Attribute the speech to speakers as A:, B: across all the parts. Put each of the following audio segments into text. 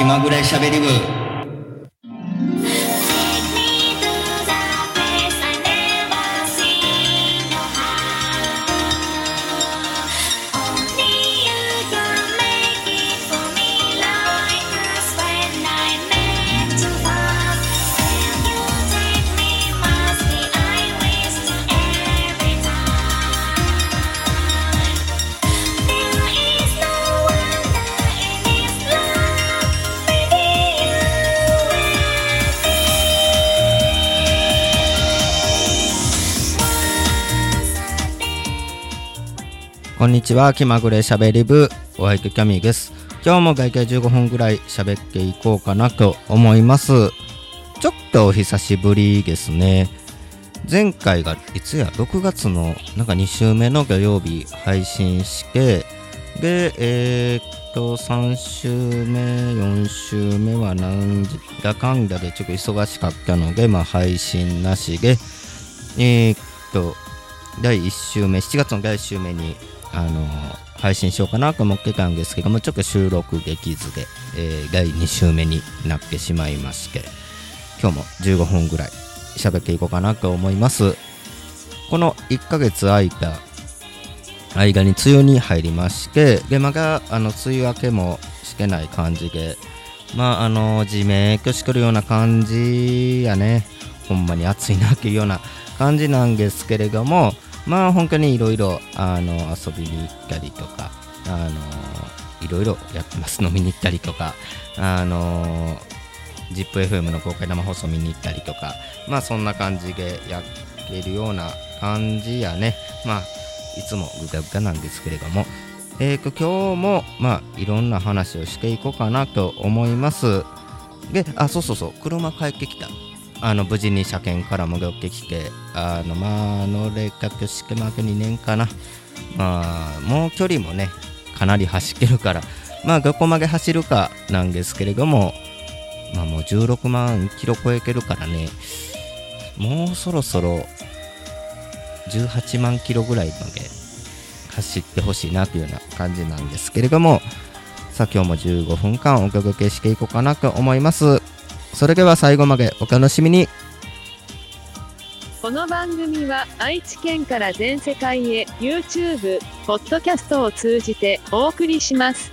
A: 気まぐれしゃべり部
B: んにちは。気まぐれしゃべり部お相手キャミーです。今日も外界15分ぐらい喋っていこうかなと思います。ちょっとお久しぶりですね。前回がいつや？6月のなんか2週目の土曜日配信してでえーっと3週目4週目はなんだかんだでちょっと忙しかったのでまあ配信なしで。えーっと第1週目7月の第1週目にあの配信しようかなと思ってたんですけどもちょっと収録できずで、えー第2週目になってしまいまして今日も15分ぐらい喋っていこうかなと思います。この1ヶ月空いた間に梅雨に入りましてでまだあの梅雨明けもしてない感じでまああのじめっとしてるような感じやね。ほんまに暑いなっていうような感じなんですけれどもまあ本当にいろいろあの遊びに行ったりとかあのいろいろやってます。飲みに行ったりとかあの ZIPFM の公開生放送見に行ったりとかまあそんな感じでやってるような感じやね。まあいつもぐだぐだなんですけれども。えーと今日もまあいろんな話をしていこうかなと思います。であそうそうそう車帰ってきた。あの無事に車検から戻ってきてあのまあ乗れ確してまけ2年かな。まあもう距離もねかなり走ってるからまあどこまで走るかなんですけれどもまあもう16万キロ超えてるからね。もうそろそろ18万キロぐらいまで走ってほしいなというような感じなんですけれどもさあ今日も15分間お届けしていこうかなと思います。それでは最後までお楽しみに
C: この番組は愛知県から全世界へ YouTube、ポッドキャストを通じてお送りします。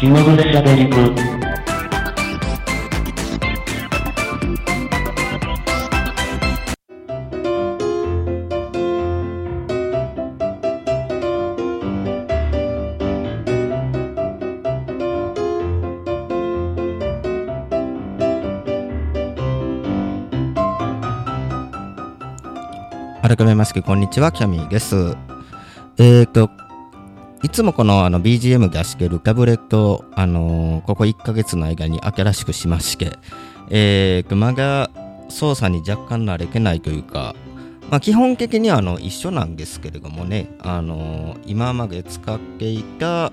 D: 気まぐれしゃべり部
B: 改めましてこんにちはキャミーです。えーといつもこのあの BGM 出してるタブレットを、あのーここ1ヶ月の間に新しくしまして、えーと、まだ操作に若干慣れてないというか、まあ、基本的にはあの一緒なんですけれどもね、あの今まで使っていた、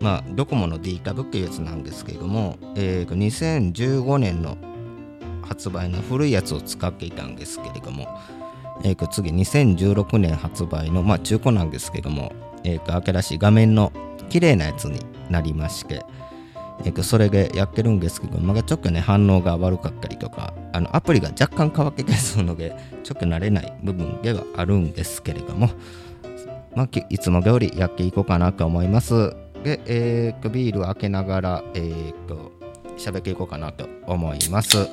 B: まあ、ドコモの D タブっていうやつなんですけれども、えーと、2015年の発売の古いやつを使っていたんですけれども、えー次2016年発売の、まあ、中古なんですけども、えーと新しい画面の綺麗なやつになりまして、えーそれでやってるんですけどまだちょっとね反応が悪かったりとかあのアプリが若干変わってたりするのでちょっと慣れない部分ではあるんですけれども、まあ、いつも通りやっていこうかなと思います。で、えービールを開けながらえーと喋っていこうかなと思います。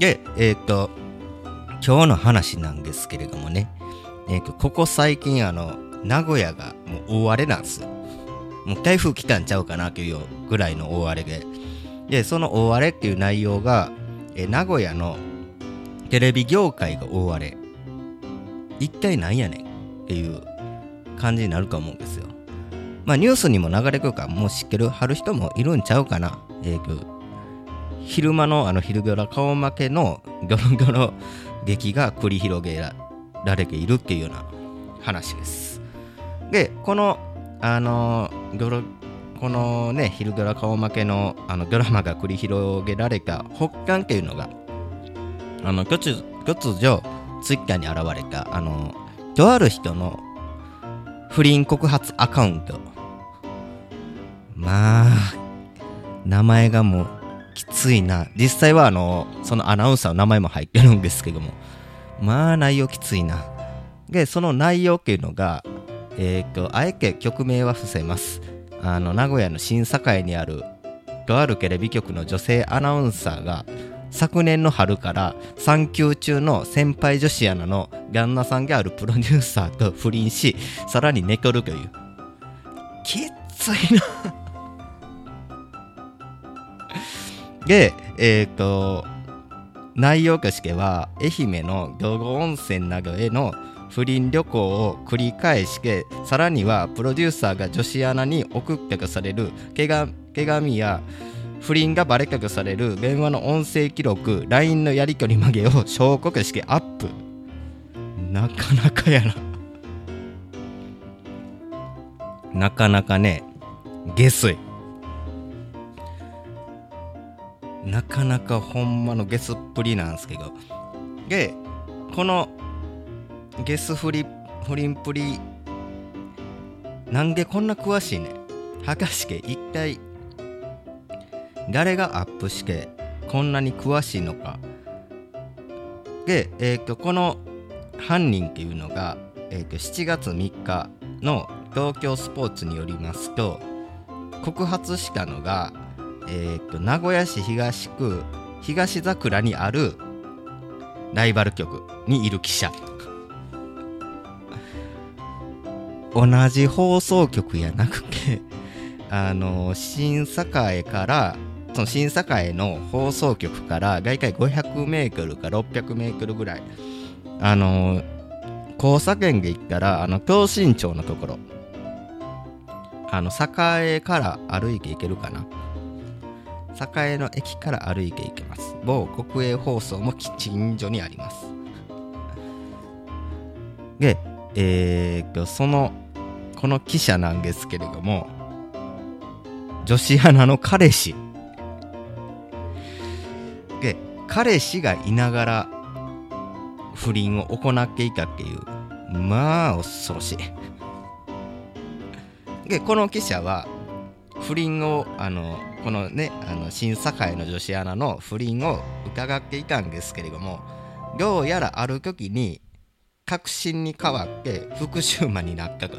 B: で、えっ、と、今日の話なんですけれどもね、えっ、と、ここ最近、あの、名古屋がもう大荒れなんですよ。もう台風来たんちゃうかなというぐらいの大荒れで。で、その大荒れっていう内容が、え名古屋のテレビ業界が大荒れ。一体何やねんっていう感じになると思うんですよ。まあニュースにも流れくるからもう知ってるはる人もいるんちゃうかな。えー昼間のあの昼から顔負けのギョロギョロ劇が繰り広げられているっていうような話です。で、この、あのギョロこのね昼ドラ顔負けのあのドラマが繰り広げられた発端っていうのがあの突突如ツイッターに現れたあのとある人の不倫告発アカウントまあ名前がもうきついな。実際はあのそのアナウンサーの名前も入ってるんですけども。まあ内容きついな。でその内容っていうのがえっ、とあえて曲名は伏せます。あの名古屋の新栄にあるとあるテレビ局の女性アナウンサーが昨年の春から産休中の先輩女子アナの旦那さんがあるプロデューサーと不倫しさらに寝取るという。きついな。でえっ、と内容としては愛媛の道後温泉などへの不倫旅行を繰り返してさらにはプロデューサーが女子アナに送ったとされる手が手紙や不倫がバレたとされる電話の音声記録 LINE のやり取りまでを証拠としてアップ。なかなかやな。なかなかね下水。なかなかほんまのゲスっぷりなんですけど。でこのゲスフリ不倫っぷりなんでこんな詳しいね果たして一体誰がアップしてこんなに詳しいのか。で、えー、とこの犯人っていうのが、えー、と7月3日の東京スポーツによりますと告発したのが、えー、と名古屋市東区東桜にあるライバル局にいる記者。同じ放送局やなくて あの新栄からその新栄の放送局から大体500メートルか600メートルぐらいあの交差点で行ったらあの京新町のところあの栄から歩いて行けるかな。栄の駅から歩いて行けます。某国営放送も近所にあります。でえー、っとそのこの記者なんですけれども女子アナの彼氏。で彼氏がいながら不倫を行っていたっていうまあ恐ろしい。でこの記者は不倫をあのこのねあの新栄の女子アナの不倫を伺っていたんですけれどもどうやらある時に確信に変わって復讐魔になったと。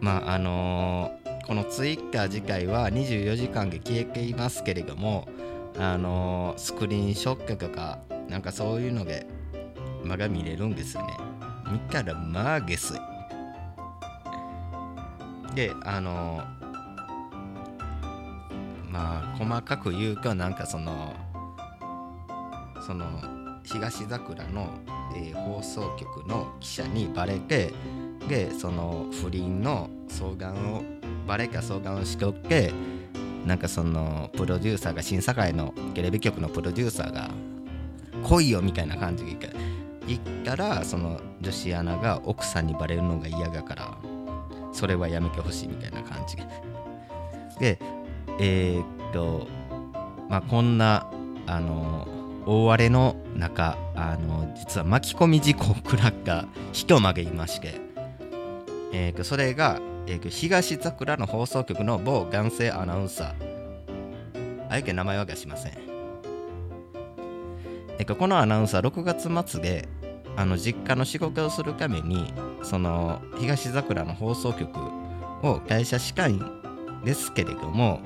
B: まああのーこのツイッター次回は24時間で消えていますけれどもあのースクリーンショットとかなんかそういうのでまだ見れるんですよね。見たらまあ下水であのまあ細かく言うとなんかそのその東桜の、えー放送局の記者にバレてでその不倫の相談をバレか相談をしておってなんかそのプロデューサーが新栄のテレビ局のプロデューサーが来いよみたいな感じで言ったらその女子アナが奥さんにバレるのが嫌だからそれはやめてほしいみたいな感じ。でえーっとまあこんなあの大荒れの中あの実は巻き込み事故を食らった人までいまして、えーとそれが、えーと東桜の放送局の某男性アナウンサー。あえて名前は出しません、えこのアナウンサー6月末であの実家の仕事をするためにその東桜の放送局を会社歯科医ですけれども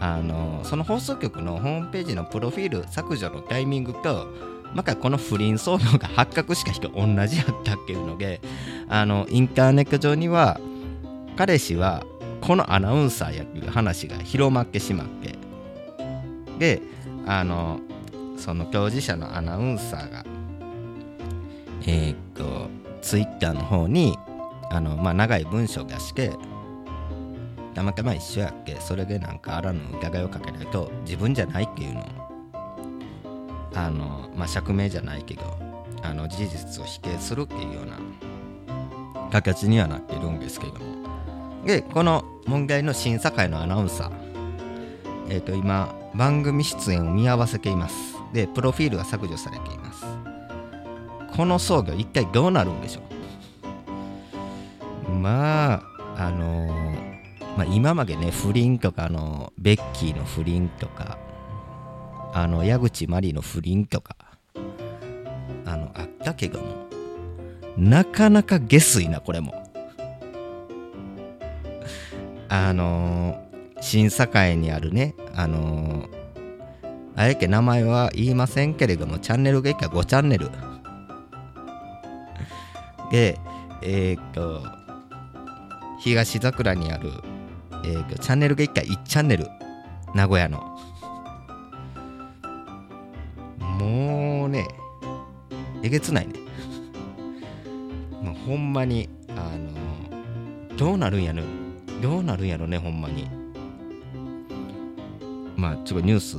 B: あのその放送局のホームページのプロフィール削除のタイミングとまたこの不倫騒動が発覚した人同じやったっていうのであのインターネット上には彼氏はこのアナウンサーやっていう話が広まってしまってであのその当事者のアナウンサーがえーっとツイッターの方にあの、まあ、長い文章を出してたまたま一緒やっけそれでなんかあらぬ疑いをかけないと自分じゃないっていうの。あのまあ釈明じゃないけどあの事実を否定するっていうような形にはなっているんですけども。でこの問題の審査会のアナウンサーえっ、と今番組出演を見合わせています。でプロフィールが削除されています。この葬儀は一体どうなるんでしょう？まああのまあ、今までね不倫とかあのベッキーの不倫とかあの矢口真理の不倫とかあのあったけどもなかなか下水なこれも。あの審査会にあるねあのーあえて名前は言いませんけれどもチャンネルが5チャンネル。でえーっと東桜にある、えーっとチャンネルが1回1チャンネル。名古屋の。もうねえげつないね。もうほんまにあのどうなるんやろどうなるんやろねほんまに。まあちょっとニュース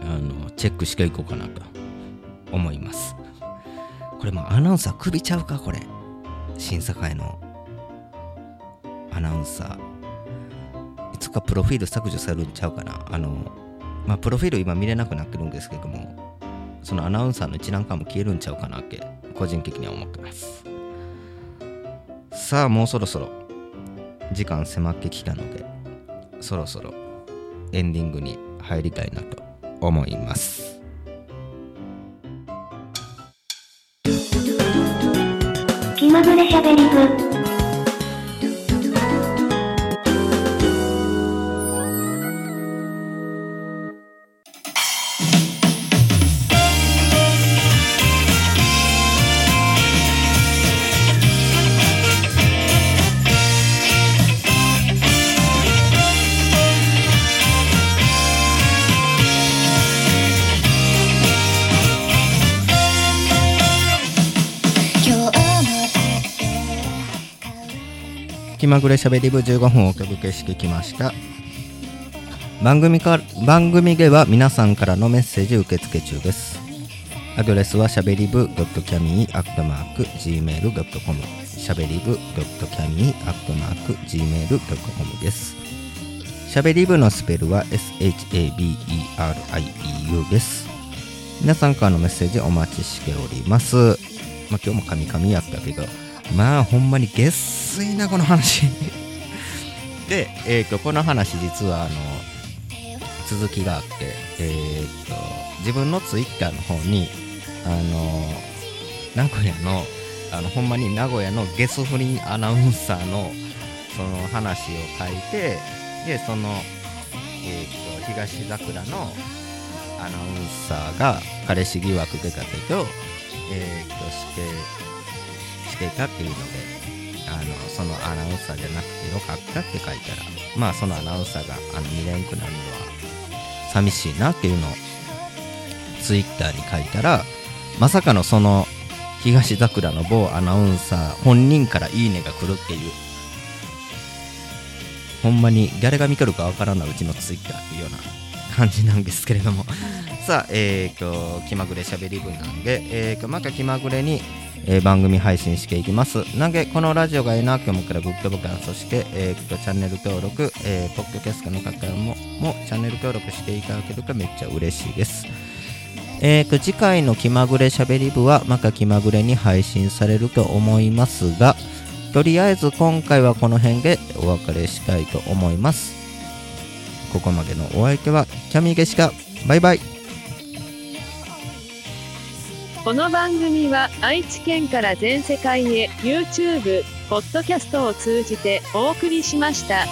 B: あのチェックしていこうかなと思います。これもうアナウンサー首ちゃうかこれ。審査会の。アナウンサー。いつかプロフィール削除されるんちゃうかな。あのまあプロフィール今見れなくなってるんですけどもそのアナウンサーの一覧感も消えるんちゃうかなって個人的には思ってます。さあもうそろそろ。時間迫ってきたのでそろそろエンディングに入りたいなと思います。
E: しゃべり部。
B: まぐれしゃべり部15分お届けしてきました。番組か番組では皆さんからのメッセージ受付中です。アドレスはしゃべり部 .cami.gmail.com しゃべり部 .cami.gmail.com です。しゃべり部のスペルは SHABERIEU です。皆さんからのメッセージお待ちしております。まあ今日もカミカミやったけど。まあほんまにげっすいなこの話。で、えー、とこの話実はあの続きがあって、えー、と自分のツイッターの方にあの名古屋のあのほんまに名古屋のゲス不倫アナウンサーのその話を書いてでその、えー、と東桜のアナウンサーが彼氏疑惑出たけど、えー、としてしてたっていうので。あのそのアナウンサーじゃなくてよかったって書いたらまあそのアナウンサーがあの見れんくなるのは寂しいなっていうのをツイッターに書いたらまさかのその東桜の某アナウンサー本人からいいねが来るっていうほんまに誰が見とるかわからないうちのツイッターっていうような感じなんですけれどもさあえー、と気まぐれしゃべり部なんで、えー、とまた気まぐれにえー番組配信していきます。なげこのラジオがええなと思ったらグッドボタン、そして、えー、チャンネル登録、えー、ポッドキャストの方ももチャンネル登録していただけるとめっちゃ嬉しいです。えー、と次回の気まぐれしゃべり部はまた気まぐれに配信されると思いますが、とりあえず今回はこの辺でお別れしたいと思います。ここまでのお相手はキャミーゲシカ。バイバイ。
C: この番組は愛知県から全世界へ YouTube、ポッドキャストを通じてお送りしました。